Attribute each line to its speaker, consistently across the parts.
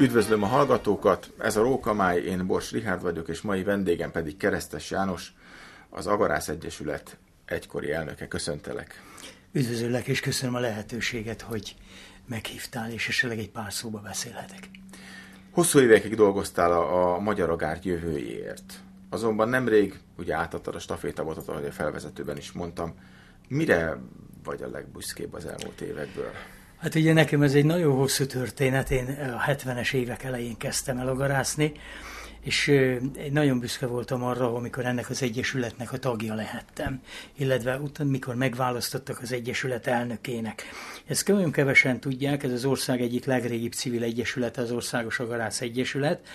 Speaker 1: Üdvözlöm a hallgatókat, ez a Rókamáj, én Bors Rihárd vagyok, és mai vendégem pedig Keresztes János, az Agarász Egyesület egykori elnöke. Köszöntelek.
Speaker 2: Üdvözöllek, és köszönöm a lehetőséget, hogy meghívtál, és esetleg egy pár szóba beszélhetek.
Speaker 1: Hosszú évekig dolgoztál a, a Magyar Agár jövőjéért. Azonban nemrég, ugye átadtad a stafétabotot, ahogy a felvezetőben is mondtam, mire vagy a legbüszkébb az elmúlt évekből?
Speaker 2: Hát ugye nekem ez egy nagyon hosszú történet, én a 70-es évek elején kezdtem el agarászni, és nagyon büszke voltam arra, amikor ennek az egyesületnek a tagja lehettem, illetve utána, mikor megválasztottak az egyesület elnökének. Ezt nagyon kevesen tudják, ez az ország egyik legrégibb civil egyesülete, az Országos Agarász Egyesület,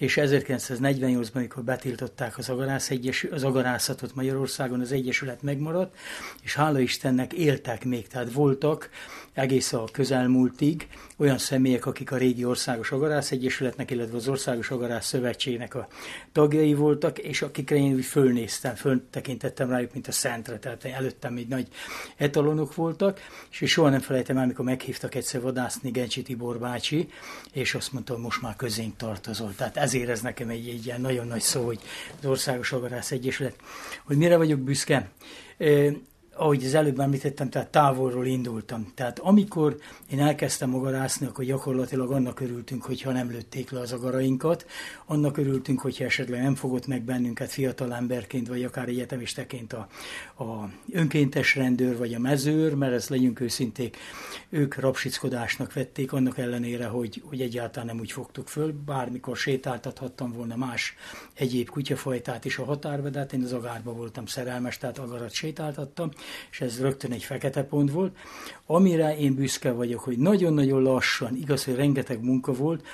Speaker 2: és 1948-ban, amikor betiltották az, agarász egyes, az agarászatot Magyarországon, az Egyesület megmaradt, és hála Istennek éltek még, tehát voltak egész a közelmúltig olyan személyek, akik a régi Országos Agarász Egyesületnek, illetve az Országos Agarász Szövetségnek a tagjai voltak, és akikre én úgy fölnéztem, föltekintettem rájuk, mint a szentre, tehát előttem még nagy etalonok voltak, és soha nem felejtem el, amikor meghívtak egyszer vadászni Gencsi Tibor bácsi, és azt mondta, hogy most már közénk tartozol. Tehát ezért ez nekem egy, egy ilyen nagyon nagy szó, hogy az Országos Agarász Egyesület. Hogy mire vagyok büszke? Ahogy az előbb említettem, tehát távolról indultam. Tehát amikor én elkezdtem agarászni, akkor gyakorlatilag annak örültünk, hogyha nem lőtték le az agarainkat, annak örültünk, hogyha esetleg nem fogott meg bennünket fiatal emberként, vagy akár egyetemisteként a, a önkéntes rendőr, vagy a mezőr, mert ezt legyünk őszinték, ők rapsickodásnak vették, annak ellenére, hogy, hogy egyáltalán nem úgy fogtuk föl, bármikor sétáltathattam volna más egyéb kutyafajtát is a határba, de hát én az agárba voltam szerelmes, tehát agarat sétáltattam, és ez rögtön egy fekete pont volt. Amire én büszke vagyok, hogy nagyon-nagyon lassan, igaz, hogy rengeteg munka volt,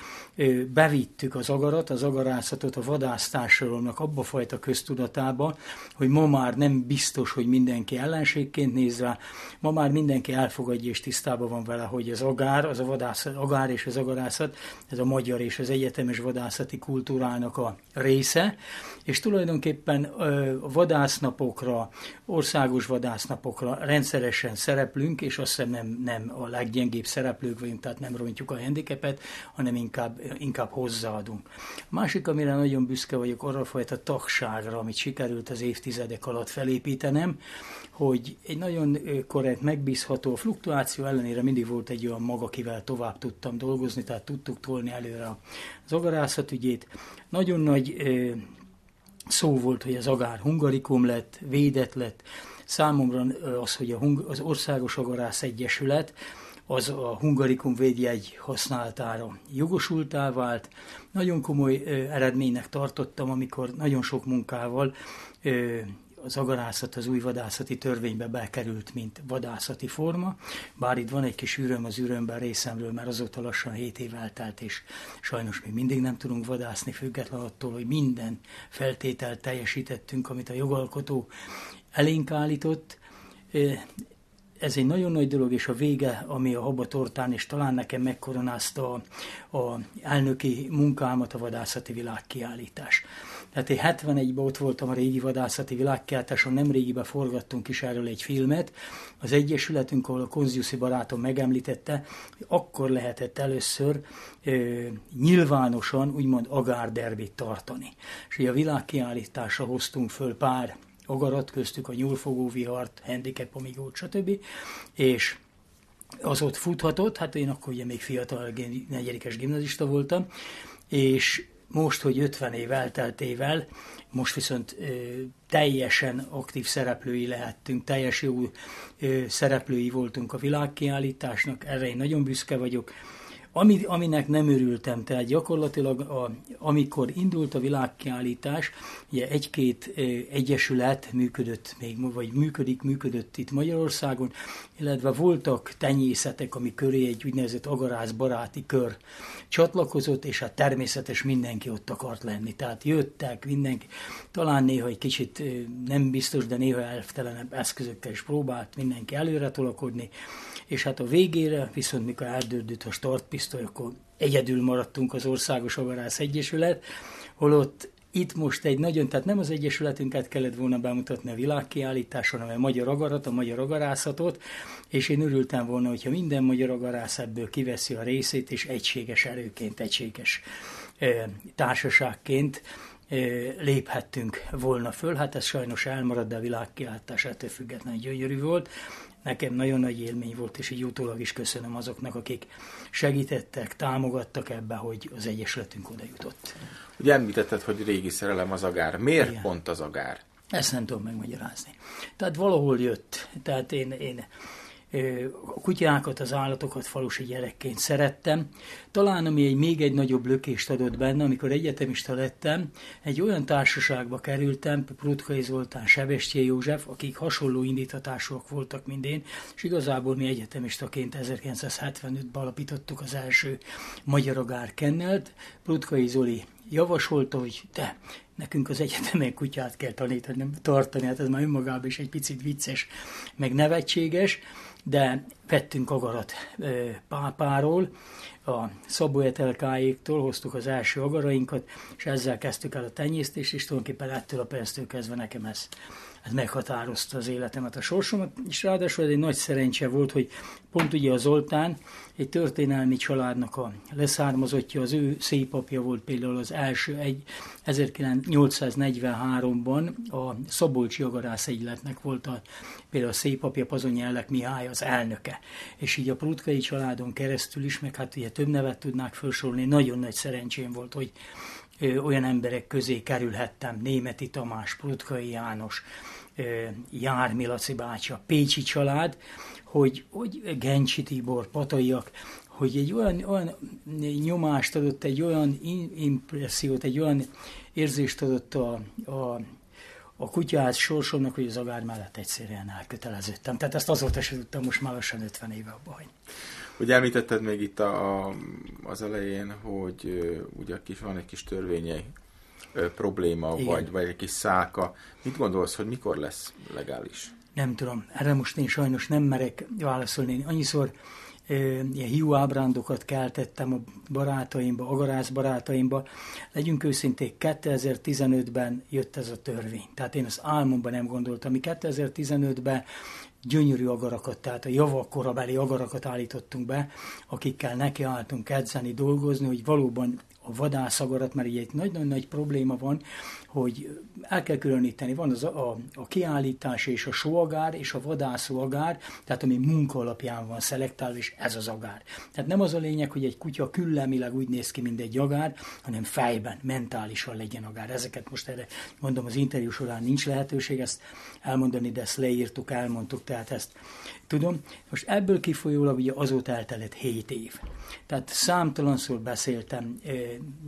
Speaker 2: bevittük az agarat, az agarászatot a vadásztársadalomnak abba fajta köztudatába, hogy ma már nem biztos, hogy mindenki ellenségként néz rá, ma már mindenki elfogadja és tisztában van vele, hogy az agár, az a vadászat, agár és az agarászat, ez a magyar és az egyetemes vadászati kultúrának a része, és tulajdonképpen vadásznapokra, országos vadásznapokra rendszeresen szereplünk, és azt hiszem nem, nem a leggyengébb szereplők vagyunk, tehát nem rontjuk a handicapet, hanem inkább, inkább hozzáadunk. A másik, amire nagyon büszke vagyok, arra a fajta tagságra, amit sikerült az évtizedek alatt felépítenem, hogy egy nagyon korrekt, megbízható, a fluktuáció ellenére mindig volt egy olyan mag, akivel tovább tudtam dolgozni, tehát tudtuk tolni előre az agarászat ügyét. Nagyon nagy szó volt, hogy az agár hungarikum lett, védett lett. Számomra az, hogy a az Országos Agarász Egyesület az a hungarikum védjegy használatára jogosultá vált. Nagyon komoly eredménynek tartottam, amikor nagyon sok munkával az agarászat az új vadászati törvénybe bekerült, mint vadászati forma, bár itt van egy kis üröm az ürömben részemről, mert azóta lassan 7 év eltelt, és sajnos még mindig nem tudunk vadászni, független attól, hogy minden feltételt teljesítettünk, amit a jogalkotó elénk állított. Ez egy nagyon nagy dolog, és a vége, ami a habatortán, és talán nekem megkoronázta a, a elnöki munkámat, a vadászati világkiállítás. Tehát én 71-ben ott voltam a régi vadászati világkiáltáson, nem régiben forgattunk is erről egy filmet. Az Egyesületünk, ahol a Konziuszi barátom megemlítette, akkor lehetett először ö, nyilvánosan, úgymond agárderbit tartani. És ugye a világkiállításra hoztunk föl pár agarat, köztük a nyúlfogó vihart, handicap amigót, stb. És az ott futhatott, hát én akkor ugye még fiatal negyedikes gimnazista voltam, és most, hogy 50 év elteltével, most viszont ö, teljesen aktív szereplői lehettünk, teljes jó ö, szereplői voltunk a világkiállításnak, erre én nagyon büszke vagyok, ami, aminek nem örültem, tehát gyakorlatilag a, amikor indult a világkiállítás, ugye egy-két egyesület működött még, vagy működik, működött itt Magyarországon, illetve voltak tenyészetek, ami köré egy úgynevezett agarász baráti kör csatlakozott, és hát természetes mindenki ott akart lenni. Tehát jöttek mindenki, talán néha egy kicsit nem biztos, de néha elvtelenebb eszközökkel is próbált mindenki előre tolakodni, és hát a végére, viszont mikor eldődött a startpisztoly, akkor egyedül maradtunk az Országos Agarász Egyesület, holott itt most egy nagyon, tehát nem az Egyesületünket kellett volna bemutatni a világkiállításon, hanem a magyar agarat, a magyar agarászatot, és én örültem volna, hogyha minden magyar agarász ebből kiveszi a részét, és egységes erőként, egységes társaságként léphettünk volna föl. Hát ez sajnos elmaradt, de a világkiáltás ettől függetlenül gyönyörű volt. Nekem nagyon nagy élmény volt, és így utólag is köszönöm azoknak, akik segítettek, támogattak ebbe, hogy az Egyesületünk oda jutott.
Speaker 1: Ugye említetted, hogy régi szerelem az agár. Miért Igen. pont az agár?
Speaker 2: Ezt nem tudom megmagyarázni. Tehát valahol jött. Tehát én, én a kutyákat, az állatokat falusi gyerekként szerettem. Talán ami egy még egy nagyobb lökést adott benne, amikor egyetemista lettem, egy olyan társaságba kerültem, Prutkai Zoltán, Sebestyé József, akik hasonló indítatásúak voltak, mint én, és igazából mi egyetemistaként 1975-ben alapítottuk az első Magyar Agár Kennelt. Prutkai Zoli javasolta, hogy te, nekünk az egyetemen kutyát kell tanítani, tartani, hát ez már önmagában is egy picit vicces, meg nevetséges, de vettünk agarat pápáról, a Szabó Etelkáéktól hoztuk az első agarainkat, és ezzel kezdtük el a tenyésztést, és tulajdonképpen ettől a perctől kezdve nekem ez ez meghatározta az életemet, a sorsomat, és ráadásul ez egy nagy szerencse volt, hogy pont ugye a Zoltán egy történelmi családnak a leszármazottja, az ő szépapja volt például az első egy 1843-ban a Szabolcsi Agarász Egyletnek volt a, például a szépapja Pazonyi Ellek Mihály az elnöke. És így a Prutkai családon keresztül is, meg hát ugye több nevet tudnák felsorolni, nagyon nagy szerencsém volt, hogy olyan emberek közé kerülhettem, Németi Tamás, Prutkai János, Jármi Laci bácsi, a Pécsi család, hogy, hogy Gencsi Tibor, Pataiak, hogy egy olyan, olyan nyomást adott, egy olyan impressziót, egy olyan érzést adott a, a, a kutyáz sorsomnak, hogy az agár mellett egyszerűen elköteleződtem. Tehát ezt azóta sem tudtam, most már lassan 50 éve abban, hogy
Speaker 1: Ugye említetted még itt a, a, az elején, hogy ugye kis, van egy kis törvényei probléma, vagy, vagy egy kis száka. Mit gondolsz, hogy mikor lesz legális?
Speaker 2: Nem tudom. Erre most én sajnos nem merek válaszolni. Annyiszor ilyen hiú ábrándokat keltettem a barátaimba, agarász barátaimba. Legyünk őszinték, 2015-ben jött ez a törvény. Tehát én az álmomban nem gondoltam. Mi 2015-ben gyönyörű agarakat, tehát a javak korabeli agarakat állítottunk be, akikkel nekiálltunk edzeni, dolgozni, hogy valóban a vadászagarat, mert egy nagyon nagy probléma van, hogy el kell különíteni, van az a, a kiállítás és a sóagár és a vadászó agár, tehát ami munka alapján van szelektálva, és ez az agár. Tehát nem az a lényeg, hogy egy kutya küllemileg úgy néz ki, mint egy agár, hanem fejben, mentálisan legyen agár. Ezeket most erre mondom, az interjú során nincs lehetőség ezt elmondani, de ezt leírtuk, elmondtuk, tehát ezt tudom. Most ebből kifolyólag ugye azóta eltelett 7 év. Tehát számtalanszor beszéltem,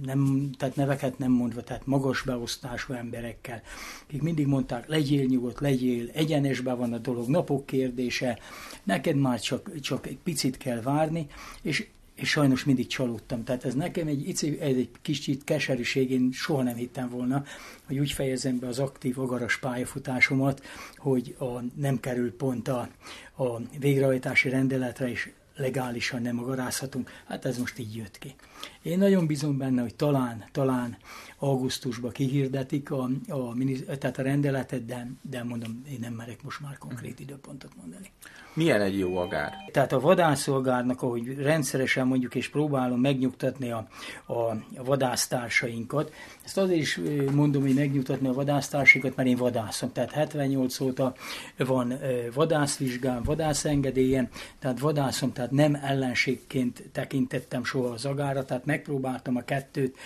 Speaker 2: nem, tehát neveket nem mondva, tehát magas beosztású emberekkel, akik mindig mondták, legyél nyugodt, legyél, egyenesben van a dolog, napok kérdése, neked már csak, csak egy picit kell várni, és és sajnos mindig csalódtam. Tehát ez nekem egy, egy, egy kicsit keserűség, én soha nem hittem volna, hogy úgy fejezem be az aktív agaras pályafutásomat, hogy a, nem kerül pont a, a végrehajtási rendeletre, és legálisan nem agarázhatunk. Hát ez most így jött ki. Én nagyon bízom benne, hogy talán, talán augusztusban kihirdetik a, a, tehát a rendeletet, de, de mondom, én nem merek most már konkrét időpontot mondani.
Speaker 1: Milyen egy jó agár?
Speaker 2: Tehát a vadászolgárnak, ahogy rendszeresen mondjuk, és próbálom megnyugtatni a, a, vadásztársainkat, ezt azért is mondom, hogy megnyugtatni a vadásztársainkat, mert én vadászom. Tehát 78 óta van vadászvizsgám, vadászengedélyem, tehát vadászom, tehát nem ellenségként tekintettem soha az agára, tehát megpróbáltam a kettőt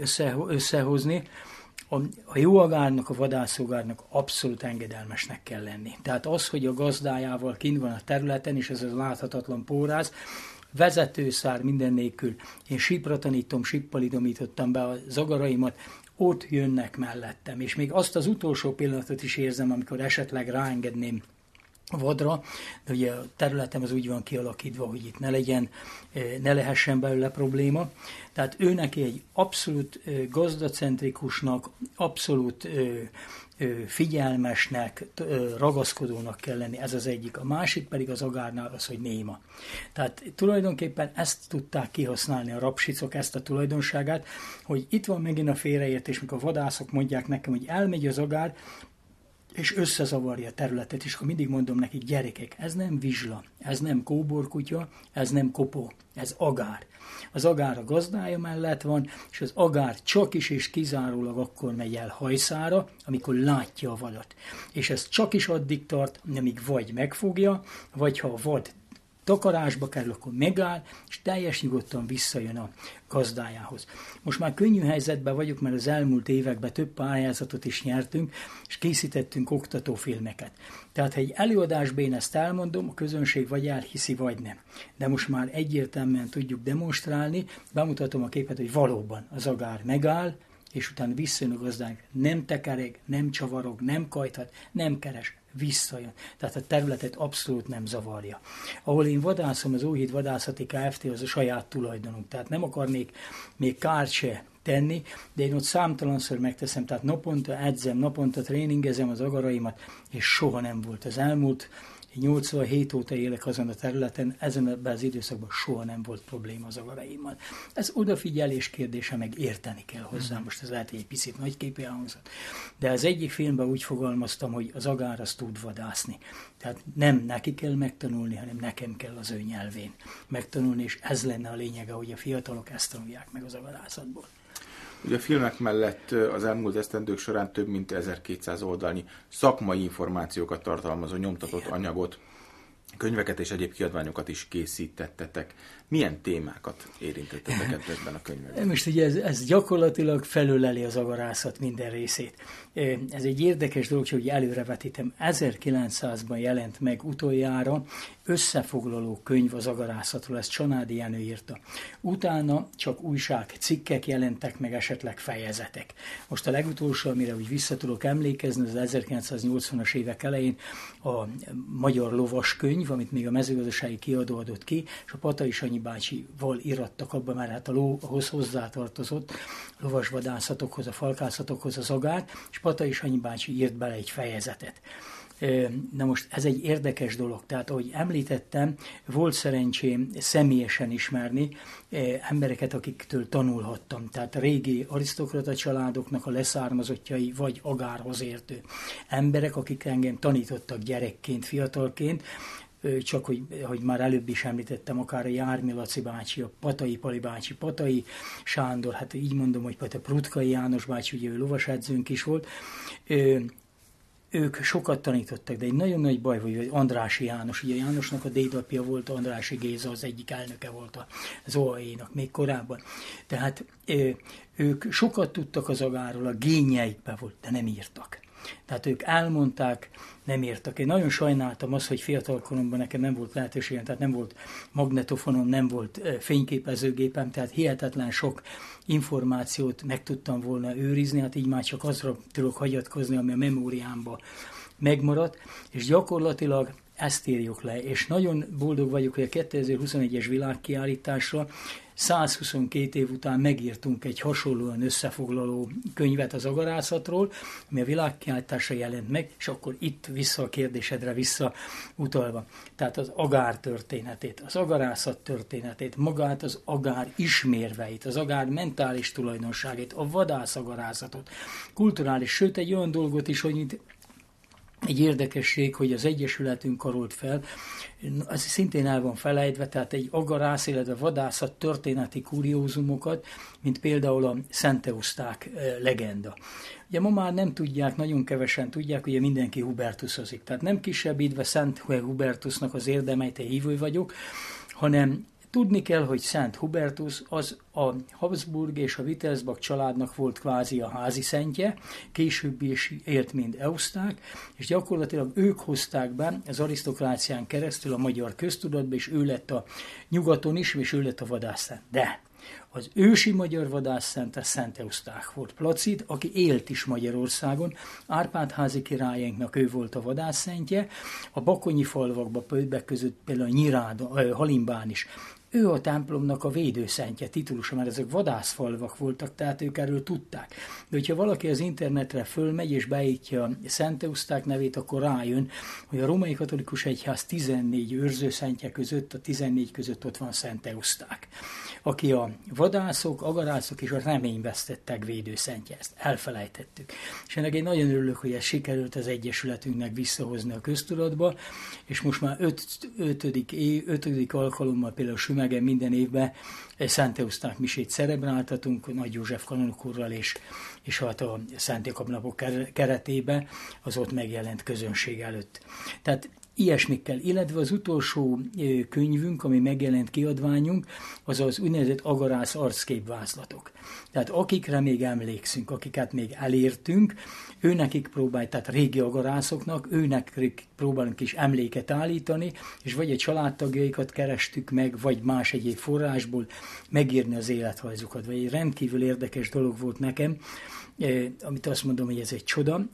Speaker 2: össze, összehozni. A, a jó agárnak, a vadászogárnak abszolút engedelmesnek kell lenni. Tehát az, hogy a gazdájával kint van a területen, és ez az láthatatlan póráz, vezetőszár minden nélkül. Én sípra tanítom, idomítottam be a zagaraimat, ott jönnek mellettem, és még azt az utolsó pillanatot is érzem, amikor esetleg ráengedném vadra, de ugye a területem az úgy van kialakítva, hogy itt ne legyen, ne lehessen belőle probléma. Tehát ő neki egy abszolút gazdacentrikusnak, abszolút figyelmesnek, ragaszkodónak kell lenni, ez az egyik. A másik pedig az agárnál az, hogy néma. Tehát tulajdonképpen ezt tudták kihasználni a rapsicok, ezt a tulajdonságát, hogy itt van megint a félreértés, mikor a vadászok mondják nekem, hogy elmegy az agár, és összezavarja a területet, és akkor mindig mondom nekik, gyerekek, ez nem vizsla, ez nem kóborkutya, ez nem kopó, ez agár. Az agár a gazdája mellett van, és az agár csak is és kizárólag akkor megy el hajszára, amikor látja a vadat. És ez csak is addig tart, amíg vagy megfogja, vagy ha a vad takarásba kerül, akkor megáll, és teljes nyugodtan visszajön a gazdájához. Most már könnyű helyzetben vagyok, mert az elmúlt években több pályázatot is nyertünk, és készítettünk oktatófilmeket. Tehát, ha egy előadásban én ezt elmondom, a közönség vagy elhiszi, vagy nem. De most már egyértelműen tudjuk demonstrálni, bemutatom a képet, hogy valóban az agár megáll, és utána visszajön a gazdánk, nem tekereg, nem csavarog, nem kajthat, nem keres, visszajön. Tehát a területet abszolút nem zavarja. Ahol én vadászom, az Óhíd Vadászati Kft. az a saját tulajdonunk. Tehát nem akarnék még kárt se tenni, de én ott számtalanszor megteszem, tehát naponta edzem, naponta tréningezem az agaraimat, és soha nem volt az elmúlt 87 óta élek azon a területen, ezen az időszakban soha nem volt probléma az agaraimmal. Ez odafigyelés kérdése, meg érteni kell hozzá. Mhm. Most ez lehet, hogy egy picit nagyképű hangzott. De az egyik filmben úgy fogalmaztam, hogy az agár az tud vadászni. Tehát nem neki kell megtanulni, hanem nekem kell az ő nyelvén megtanulni, és ez lenne a lényege, hogy a fiatalok ezt tanulják meg az agarászatból.
Speaker 1: Ugye a filmek mellett az elmúlt esztendők során több mint 1200 oldalnyi szakmai információkat tartalmazó nyomtatott anyagot, könyveket és egyéb kiadványokat is készítettetek. Milyen témákat érintettetek ebben a könyvben?
Speaker 2: Most ugye ez, ez gyakorlatilag felöleli az agarászat minden részét. Ez egy érdekes dolog, hogy előrevetítem. 1900-ban jelent meg utoljára összefoglaló könyv az agarászatról, ezt Csanádi Jenő írta. Utána csak újság, cikkek jelentek meg, esetleg fejezetek. Most a legutolsó, amire úgy vissza tudok emlékezni, az 1980-as évek elején a Magyar Lovas könyv, amit még a mezőgazdasági kiadó adott ki, és a Patai Sanyi bácsival irattak abba, mert hát a lóhoz hozzátartozott, a lovasvadászatokhoz, a falkászatokhoz az agár, és Patai Sanyi bácsi írt bele egy fejezetet. Na most ez egy érdekes dolog, tehát ahogy említettem, volt szerencsém személyesen ismerni embereket, akiktől tanulhattam. Tehát régi arisztokrata családoknak a leszármazottjai, vagy agárhoz értő emberek, akik engem tanítottak gyerekként, fiatalként, csak hogy, hogy már előbb is említettem, akár a Jármi Laci bácsi, a Patai Pali bácsi, Patai Sándor, hát így mondom, hogy a Prutkai János bácsi, ugye ő lovasedzőnk is volt, ők sokat tanítottak, de egy nagyon nagy baj, hogy Andrási János, ugye Jánosnak a dédapja volt, Andrási Géza az egyik elnöke volt az OAE-nak még korábban. Tehát ők sokat tudtak az agáról, a gényeikbe volt, de nem írtak. Tehát ők elmondták, nem írtak. Én nagyon sajnáltam azt, hogy fiatal koromban nekem nem volt lehetőségem, tehát nem volt magnetofonom, nem volt fényképezőgépem, tehát hihetetlen sok információt meg tudtam volna őrizni, hát így már csak azra tudok hagyatkozni, ami a memóriámba megmaradt, és gyakorlatilag ezt írjuk le, és nagyon boldog vagyok, hogy a 2021-es világkiállításra 122 év után megírtunk egy hasonlóan összefoglaló könyvet az agarászatról, ami a világkiáltásra jelent meg, és akkor itt vissza a kérdésedre vissza utalva. Tehát az agár történetét, az agarászat történetét, magát az agár ismérveit, az agár mentális tulajdonságait, a vadászagarászatot, kulturális, sőt egy olyan dolgot is, hogy itt egy érdekesség, hogy az Egyesületünk karolt fel, ez szintén el van felejtve, tehát egy agarász, illetve vadászat történeti kuriózumokat, mint például a Szenteuszták eh, legenda. Ugye ma már nem tudják, nagyon kevesen tudják, ugye mindenki Hubertusozik. Tehát nem kisebbítve Szent Hubertusnak az érdemeit, hívő vagyok, hanem Tudni kell, hogy Szent Hubertus az a Habsburg és a Wittelsbach családnak volt kvázi a házi szentje, később is élt, mint Euszták, és gyakorlatilag ők hozták be az arisztokrácián keresztül a magyar köztudatba, és ő lett a nyugaton is, és ő lett a vadászán. De Az ősi magyar vadászszent a Szent Eusták volt Placid, aki élt is Magyarországon. Árpád-házi királyainknak ő volt a vadászszentje. A bakonyi falvakban többek között például Nyirád, Halimbán is ő a templomnak a védőszentje titulusa, mert ezek vadászfalvak voltak, tehát ők erről tudták. De hogyha valaki az internetre fölmegy és beítja Szenteuszták nevét, akkor rájön, hogy a római katolikus egyház 14 őrzőszentje között, a 14 között ott van Szenteuszták, aki a vadászok, agarászok és a reményvesztettek védőszentje. Ezt elfelejtettük. És ennek én nagyon örülök, hogy ez sikerült az Egyesületünknek visszahozni a köztudatba, és most már öt, ötödik, ötödik alkalommal például Sümegen minden évben Szent Euszták misét szerebráltatunk, Nagy József kanonok úrral és, és hát a Szent keretében az ott megjelent közönség előtt. Tehát ilyesmikkel, illetve az utolsó könyvünk, ami megjelent kiadványunk, az az úgynevezett agarász arcképvázlatok. Tehát akikre még emlékszünk, akiket még elértünk, őnekik próbálj, tehát régi agarászoknak, őnek próbálunk is emléket állítani, és vagy egy családtagjaikat kerestük meg, vagy más egyéb forrásból megírni az életrajzukat. Vagy egy rendkívül érdekes dolog volt nekem, amit azt mondom, hogy ez egy csoda,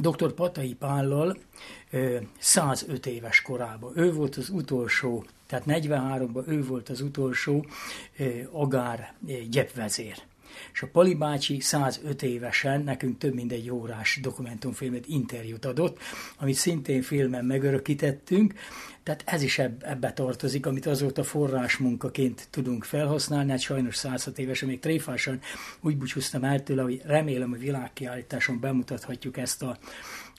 Speaker 2: dr. Patai Pállal 105 éves korában. Ő volt az utolsó, tehát 43-ban ő volt az utolsó agár gyepvezér. És a Pali bácsi 105 évesen nekünk több mint egy órás dokumentumfilmet, interjút adott, amit szintén filmen megörökítettünk, tehát ez is ebbe tartozik, amit azóta forrásmunkaként tudunk felhasználni, hát sajnos 106 évesen még tréfásan úgy búcsúztam el tőle, hogy remélem, hogy világkiállításon bemutathatjuk ezt a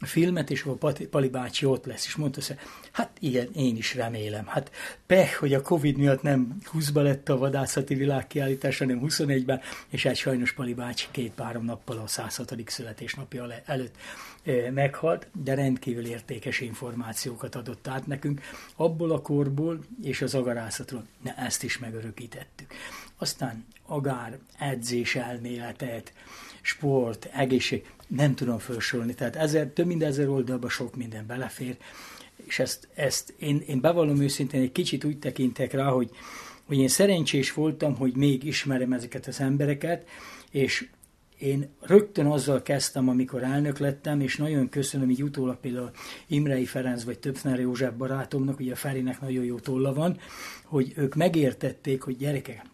Speaker 2: filmet, és a Pali bácsi ott lesz, és mondta, hogy hát igen, én is remélem. Hát pech, hogy a Covid miatt nem 20-ba lett a vadászati világkiállítás, hanem 21-ben, és egy sajnos Pali bácsi két-három nappal a 106. születésnapja előtt meghalt, de rendkívül értékes információkat adott át nekünk abból a korból és az agarászatról. Ne, ezt is megörökítettük. Aztán agár, edzés elméletet, sport, egészség, nem tudom felsorolni, tehát ezer, több mint ezer oldalba sok minden belefér, és ezt, ezt én, én bevallom őszintén, egy kicsit úgy tekintek rá, hogy, hogy én szerencsés voltam, hogy még ismerem ezeket az embereket, és én rögtön azzal kezdtem, amikor elnök lettem, és nagyon köszönöm így utólag például Imrei Ferenc vagy Töpfner József barátomnak, ugye a Ferinek nagyon jó tolla van, hogy ők megértették, hogy gyerekek,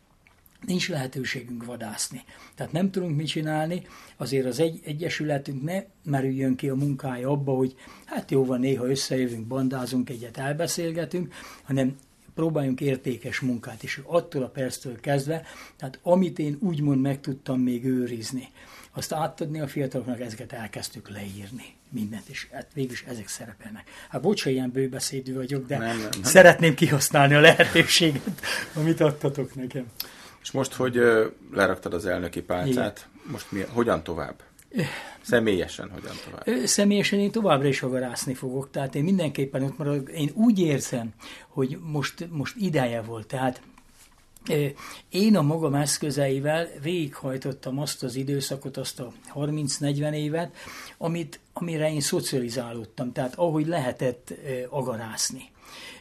Speaker 2: nincs lehetőségünk vadászni. Tehát nem tudunk mit csinálni, azért az egy, egyesületünk ne merüljön ki a munkája abba, hogy hát jó van, néha összejövünk, bandázunk egyet, elbeszélgetünk, hanem próbáljunk értékes munkát, és attól a perctől kezdve, tehát amit én úgymond meg tudtam még őrizni, azt átadni a fiataloknak, ezeket elkezdtük leírni mindent, és hát végül is ezek szerepelnek. Hát bocs, ilyen bőbeszédű vagyok, de nem, nem, nem. szeretném kihasználni a lehetőséget, amit adtatok nekem.
Speaker 1: És most, hogy leraktad az elnöki pálcát, Igen. most mi, hogyan tovább? Személyesen hogyan tovább?
Speaker 2: Személyesen én továbbra is agarászni fogok, tehát én mindenképpen ott maradok. Én úgy érzem, hogy most, most ideje volt, tehát én a magam eszközeivel végighajtottam azt az időszakot, azt a 30-40 évet, amit, amire én szocializálódtam, tehát ahogy lehetett agarászni.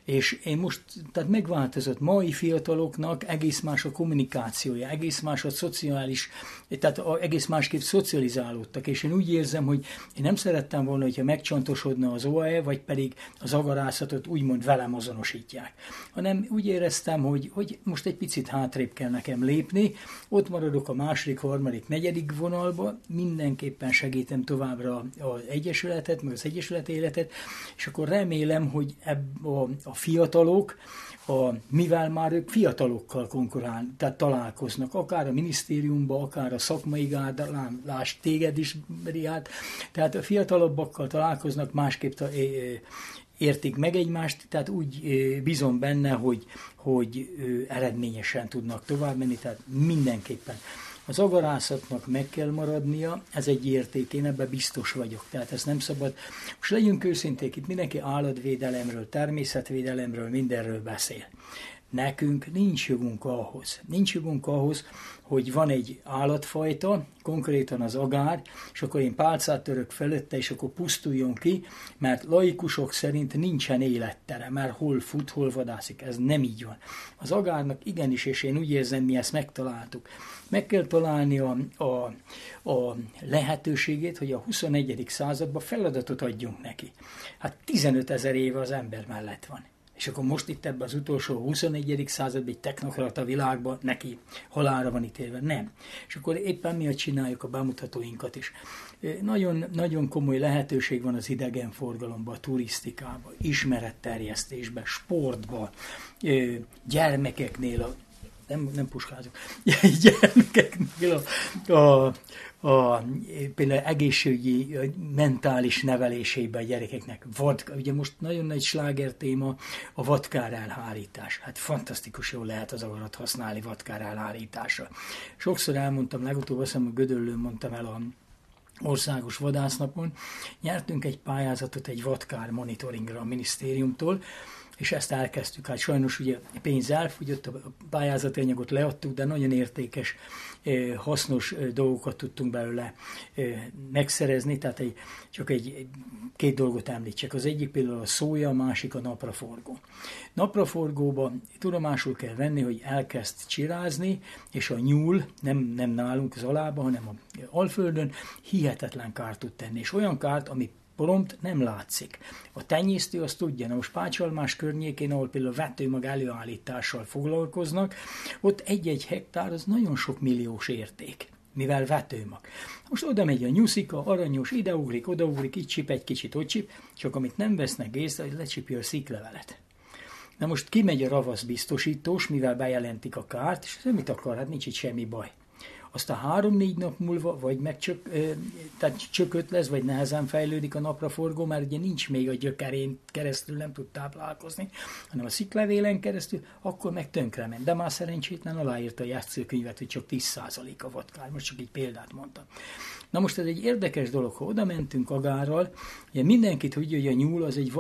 Speaker 2: És én most, tehát megváltozott mai fiataloknak egész más a kommunikációja, egész más a szociális, tehát a, egész másképp szocializálódtak, és én úgy érzem, hogy én nem szerettem volna, hogyha megcsontosodna az OAE, vagy pedig az agarászatot úgymond velem azonosítják, hanem úgy éreztem, hogy, hogy most egy picit hátrébb kell nekem lépni, ott maradok a második, harmadik, negyedik vonalba, mindenképpen segítem továbbra az Egyesületet, meg az Egyesület életet, és akkor remélem, hogy ebb a, a fiatalok, a, mivel már ők fiatalokkal konkurál, tehát találkoznak, akár a minisztériumban, akár a szakmai gárdalás, téged is, Riát, tehát a fiatalabbakkal találkoznak, másképp ta, értik meg egymást, tehát úgy bízom benne, hogy, hogy eredményesen tudnak tovább menni, tehát mindenképpen az agarászatnak meg kell maradnia, ez egy érték, én ebben biztos vagyok, tehát ez nem szabad. Most legyünk őszinték, itt mindenki állatvédelemről, természetvédelemről, mindenről beszél. Nekünk nincs jogunk ahhoz. Nincs jogunk ahhoz, hogy van egy állatfajta, konkrétan az agár, és akkor én pálcát török felette, és akkor pusztuljon ki, mert laikusok szerint nincsen élettere, mert hol fut, hol vadászik. Ez nem így van. Az agárnak igenis, és én úgy érzem, mi ezt megtaláltuk. Meg kell találni a, a, a lehetőségét, hogy a 21. században feladatot adjunk neki. Hát 15 ezer éve az ember mellett van és akkor most itt ebben az utolsó 21. században, egy technokrata világban neki halára van ítélve. Nem. És akkor éppen miatt csináljuk a bemutatóinkat is. Nagyon, nagyon komoly lehetőség van az idegenforgalomban, a turisztikában, ismeretterjesztésben, sportban, gyermekeknél, a nem, nem puskázok, gyermekeknél a, a, a, például egészségügyi, mentális nevelésében a gyerekeknek. Vad, ugye most nagyon nagy sláger téma a vadkár elhárítás. Hát fantasztikus jól lehet az agarat használni vadkár elhárításra. Sokszor elmondtam, legutóbb azt hiszem a Gödöllőn mondtam el a országos vadásznapon, nyertünk egy pályázatot egy vadkár monitoringra a minisztériumtól, és ezt elkezdtük. Hát sajnos ugye pénz elfogyott, a pályázati anyagot leadtuk, de nagyon értékes, hasznos dolgokat tudtunk belőle megszerezni, tehát egy, csak egy, két dolgot említsek. Az egyik például a szója, a másik a napraforgó. Napraforgóban tudomásul kell venni, hogy elkezd csirázni, és a nyúl, nem, nem nálunk az alába, hanem a Alföldön hihetetlen kárt tud tenni, és olyan kárt, ami prompt nem látszik. A tenyésztő azt tudja, na most Pácsalmás környékén, ahol például vetőmag előállítással foglalkoznak, ott egy-egy hektár az nagyon sok milliós érték mivel vetőmag. Most oda megy a nyuszika, aranyos, ideugrik, odaugrik, itt csip egy kicsit, ott csip, csak amit nem vesznek észre, hogy lecsipja a sziklevelet. Na most kimegy a ravasz biztosítós, mivel bejelentik a kárt, és ez mit akar, hát nincs itt semmi baj aztán három-négy nap múlva vagy megcsök, tehát csökött lesz, vagy nehezen fejlődik a napraforgó, mert ugye nincs még a gyökerén keresztül, nem tud táplálkozni, hanem a sziklevélen keresztül, akkor meg ment. De már szerencsétlen aláírta a játszőkönyvet, hogy csak 10% a vadkár. Most csak egy példát mondtam. Na most ez egy érdekes dolog, ha oda mentünk agárral, ugye mindenki tudja, hogy a nyúl az egy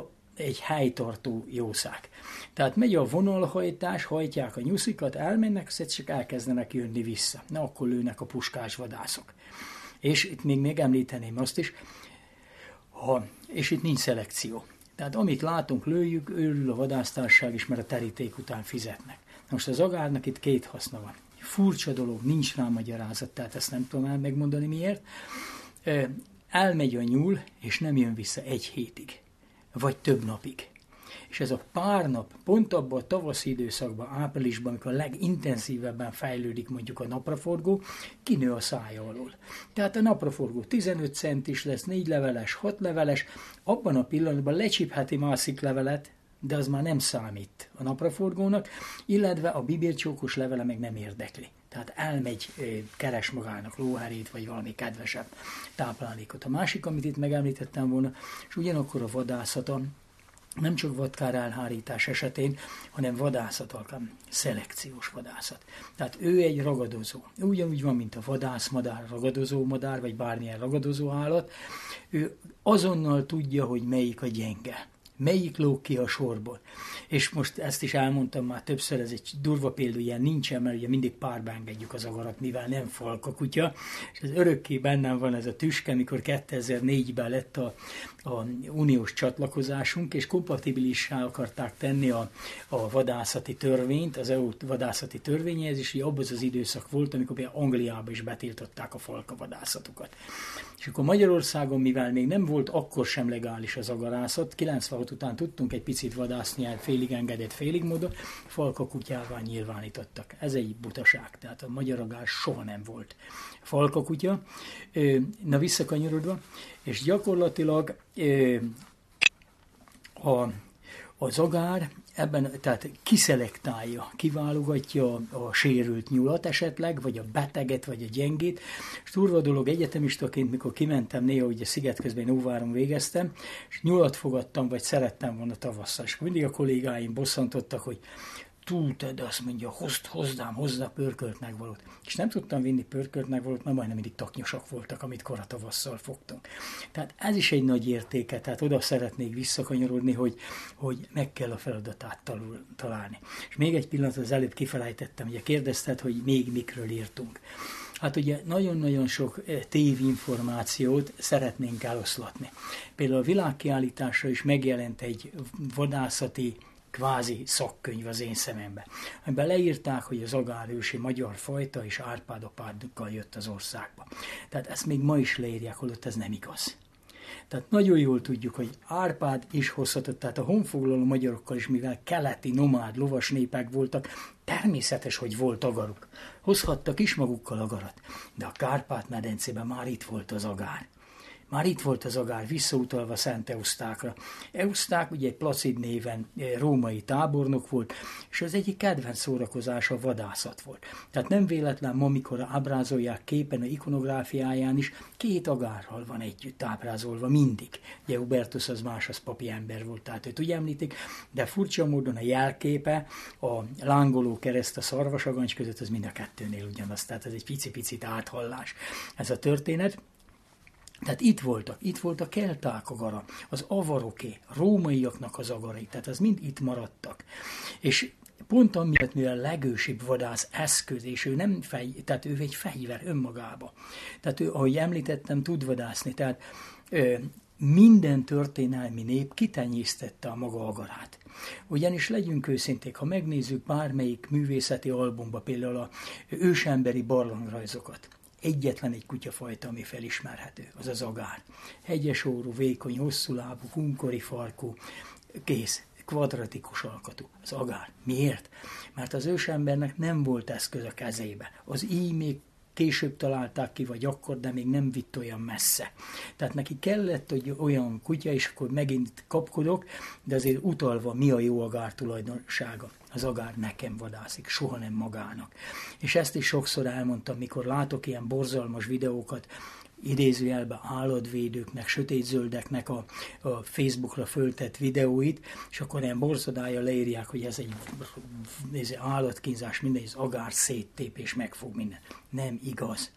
Speaker 2: egy helytartó jószág. Tehát megy a vonalhajtás, hajtják a nyuszikat, elmennek, aztán csak elkezdenek jönni vissza. Na, akkor lőnek a puskás vadászok. És itt még megemlíteném azt is, ha, és itt nincs szelekció. Tehát amit látunk, lőjük, őrül a vadásztárság is, mert a teríték után fizetnek. Most az agárnak itt két haszna van. Furcsa dolog, nincs rá magyarázat, tehát ezt nem tudom el megmondani miért. Elmegy a nyúl, és nem jön vissza egy hétig vagy több napig. És ez a pár nap, pont abban a tavaszi időszakban, áprilisban, amikor a legintenzívebben fejlődik mondjuk a napraforgó, kinő a szája alól. Tehát a napraforgó 15 centis lesz, 4 leveles, 6 leveles, abban a pillanatban lecsipheti másik levelet, de az már nem számít a napraforgónak, illetve a bibércsókos levele meg nem érdekli. Tehát elmegy, keres magának lóherét, vagy valami kedvesebb táplálékot. A másik, amit itt megemlítettem volna, és ugyanakkor a vadászata, nem csak vadkár elhárítás esetén, hanem vadászat alkalm, szelekciós vadászat. Tehát ő egy ragadozó. Ugyanúgy van, mint a vadászmadár, ragadozó madár, vagy bármilyen ragadozó állat. Ő azonnal tudja, hogy melyik a gyenge melyik lóg ki a sorból. És most ezt is elmondtam már többször, ez egy durva példa, ilyen nincsen, mert ugye mindig párba engedjük az agarat, mivel nem falka kutya, és ez örökké bennem van ez a tüske, amikor 2004-ben lett a, a uniós csatlakozásunk, és kompatibilissá akarták tenni a, a vadászati törvényt, az EU vadászati törvényhez, és így abban az időszak volt, amikor például Angliában is betiltották a falka vadászatokat. És akkor Magyarországon, mivel még nem volt akkor sem legális az agarászat, 96 után tudtunk egy picit vadászni, el félig engedett, félig módon, falka kutyává nyilvánítottak. Ez egy butaság, tehát a magyar agár soha nem volt falka kutya. Na visszakanyarodva, és gyakorlatilag a, az agár ebben, tehát kiszelektálja, kiválogatja a sérült nyulat esetleg, vagy a beteget, vagy a gyengét. És turva dolog egyetemistaként, mikor kimentem néha, ugye sziget közben óváron végeztem, és nyulat fogadtam, vagy szerettem volna tavasszal. És mindig a kollégáim bosszantottak, hogy túl, de azt mondja, hozd, hozdám, hozzá pörkölt megvalót. És nem tudtam vinni pörkölt megvalót, mert majdnem mindig taknyosak voltak, amit koratavasszal fogtunk. Tehát ez is egy nagy értéke, tehát oda szeretnék visszakanyarodni, hogy, hogy meg kell a feladatát talul, találni. És még egy pillanat, az előbb kifelejtettem, ugye kérdezted, hogy még mikről írtunk. Hát ugye nagyon-nagyon sok eh, tévinformációt szeretnénk eloszlatni. Például a világkiállításra is megjelent egy vadászati kvázi szakkönyv az én szemembe, amiben leírták, hogy az agárősi magyar fajta és árpádopádokkal jött az országba. Tehát ezt még ma is leírják, holott ez nem igaz. Tehát nagyon jól tudjuk, hogy Árpád is hozhatott, tehát a honfoglaló magyarokkal is, mivel keleti nomád lovas népek voltak, természetes, hogy volt agaruk. Hozhattak is magukkal agarat, de a Kárpát-medencében már itt volt az agár. Már itt volt az agár, visszautalva Szent Eusztákra. Euszták ugye egy Placid néven eh, római tábornok volt, és az egyik kedvenc szórakozása vadászat volt. Tehát nem véletlen ma, mikor ábrázolják képen a ikonográfiáján is, két agárral van együtt ábrázolva mindig. Ugye Hubertus az más, az papi ember volt, tehát őt úgy említik, de furcsa módon a jelképe, a lángoló kereszt a szarvasagancs között, az mind a kettőnél ugyanaz, tehát ez egy pici-picit áthallás. Ez a történet. Tehát itt voltak, itt volt a kelták agara, az avaroké, rómaiaknak az agarai, tehát az mind itt maradtak. És pont amiatt, mivel legősibb vadász eszköz, és ő nem fej, tehát ő egy fegyver önmagába. Tehát ő, ahogy említettem, tud vadászni. Tehát ö, minden történelmi nép kitenyésztette a maga agarát. Ugyanis legyünk őszinték, ha megnézzük bármelyik művészeti albumba, például a ősemberi barlangrajzokat, egyetlen egy kutyafajta, ami felismerhető, az az agár. Hegyes órú, vékony, hosszú lábú, hunkori farkú, kész, kvadratikus alkatú, az agár. Miért? Mert az ősembernek nem volt eszköz a kezébe. Az így még később találták ki, vagy akkor, de még nem vitt olyan messze. Tehát neki kellett, hogy olyan kutya, és akkor megint kapkodok, de azért utalva mi a jó agár tulajdonsága. Az agár nekem vadászik, soha nem magának. És ezt is sokszor elmondtam, mikor látok ilyen borzalmas videókat, idézőjelben állatvédőknek, sötétzöldeknek a, a Facebookra föltett videóit, és akkor ilyen borzodája leírják, hogy ez egy ez állatkínzás, minden, az agár széttép és megfog minden. Nem igaz.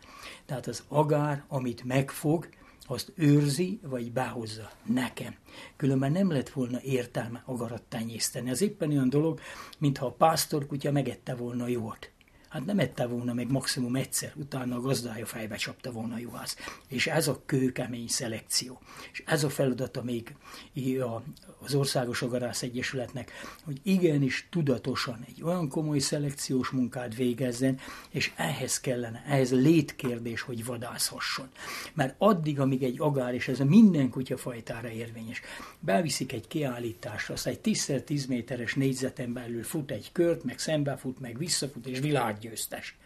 Speaker 2: Tehát az agár, amit megfog, azt őrzi, vagy behozza nekem. Különben nem lett volna értelme agarat tenyészteni. Ez éppen olyan dolog, mintha a pásztorkutya megette volna a jót hát nem ette volna meg maximum egyszer, utána a gazdája fejbe csapta volna a juhász. És ez a kőkemény szelekció. És ez a feladata még az Országos Agarász Egyesületnek, hogy igenis tudatosan egy olyan komoly szelekciós munkát végezzen, és ehhez kellene, ehhez létkérdés, hogy vadászhasson. Mert addig, amíg egy agár, és ez a minden kutyafajtára érvényes, beviszik egy kiállításra, azt egy 10x10 méteres négyzeten belül fut egy kört, meg szembefut, meg visszafut, és világ győztes.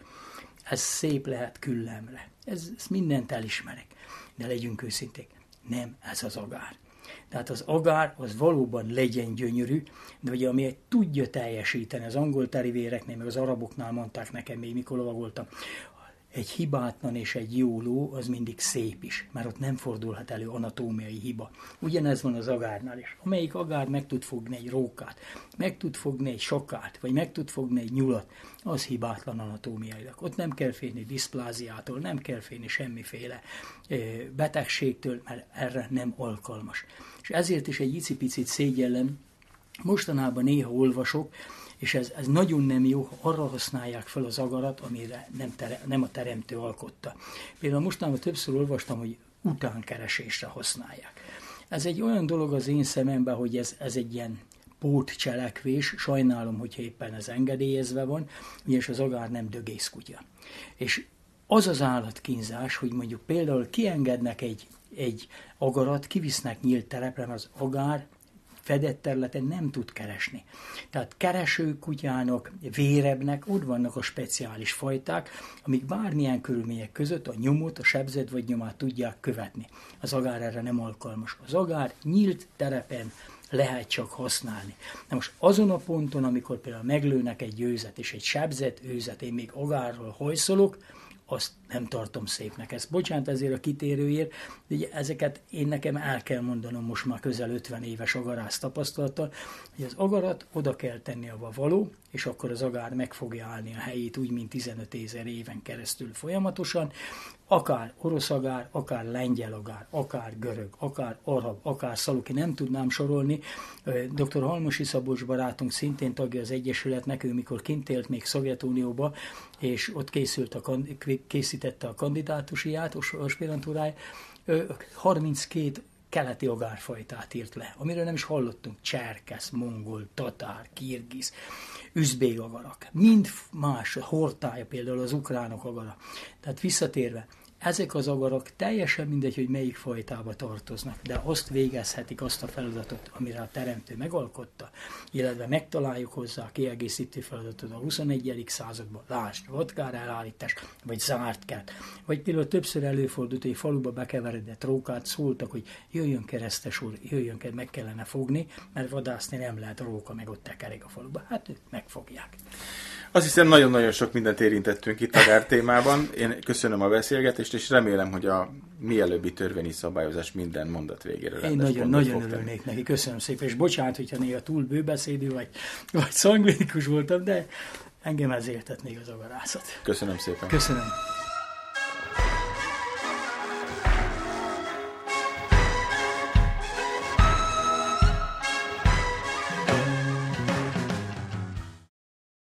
Speaker 2: Ez szép lehet küllemre. Ez, ez mindent elismerek. De legyünk őszinték, nem ez az agár. Tehát az agár az valóban legyen gyönyörű, de ugye ami tudja teljesíteni, az angol terivéreknél, meg az araboknál mondták nekem még, mikor lovagoltam, egy hibátlan és egy jó ló az mindig szép is, mert ott nem fordulhat elő anatómiai hiba. Ugyanez van az agárnál is. Amelyik agár meg tud fogni egy rókát, meg tud fogni egy sokát, vagy meg tud fogni egy nyulat, az hibátlan anatómiailag. Ott nem kell félni diszpláziától, nem kell félni semmiféle betegségtől, mert erre nem alkalmas. És ezért is egy icipicit szégyellem, mostanában néha olvasok, és ez, ez nagyon nem jó, ha arra használják fel az agarat, amire nem, tere, nem a teremtő alkotta. Például mostanában többször olvastam, hogy utánkeresésre használják. Ez egy olyan dolog az én szememben, hogy ez, ez egy ilyen pótcselekvés, sajnálom, hogyha éppen ez engedélyezve van, ugyanis az agár nem dögészkutya. És az az állatkínzás, hogy mondjuk például kiengednek egy, egy agarat, kivisznek nyílt terepre, az agár fedett területen nem tud keresni. Tehát kereső kutyának, vérebnek ott vannak a speciális fajták, amik bármilyen körülmények között a nyomot, a sebzet vagy nyomát tudják követni. Az agár erre nem alkalmas. Az agár nyílt terepen lehet csak használni. Na most azon a ponton, amikor például meglőnek egy őzet és egy sebzett őzet, én még agárról hajszolok, azt nem tartom szépnek. Ezt bocsánat ezért a kitérőért, de ugye ezeket én nekem el kell mondanom most már közel 50 éves agarász tapasztalattal, hogy az agarat oda kell tenni, a való, és akkor az agár meg fogja állni a helyét úgy, mint 15 ezer éven keresztül folyamatosan, akár orosz agár, akár lengyel agár, akár görög, akár arab, akár szaluki, nem tudnám sorolni. Dr. Halmosi Szabolcs barátunk szintén tagja az Egyesületnek, ő mikor kint élt még Szovjetunióba, és ott készült a, készítette a kandidátusiát, aspirantúráját, 32 keleti agárfajtát írt le, amiről nem is hallottunk, cserkesz, mongol, tatár, kirgiz, üzbég agarak, mind más, hortája például az ukránok agara. Tehát visszatérve, ezek az agarak teljesen mindegy, hogy melyik fajtába tartoznak, de azt végezhetik azt a feladatot, amire a teremtő megalkotta, illetve megtaláljuk hozzá a kiegészítő feladatot a 21. században, lásd, vodkár elállítás, vagy zárt kert. Vagy például többször előfordult, hogy faluba bekeveredett rókát szóltak, hogy jöjjön keresztes úr, jöjjön, meg kellene fogni, mert vadászni nem lehet róka, meg ott tekerik a faluba. Hát ők megfogják.
Speaker 1: Azt hiszem nagyon-nagyon sok mindent érintettünk itt a témában. Én köszönöm a beszélgetést, és remélem, hogy a mielőbbi törvényi szabályozás minden mondat végére
Speaker 2: Én nagyon, nagyon örülnék neki. Köszönöm szépen, és bocsánat, hogyha néha túl bőbeszédű vagy, vagy szangvinikus voltam, de engem ez értett még az agarászat.
Speaker 1: Köszönöm szépen.
Speaker 2: Köszönöm.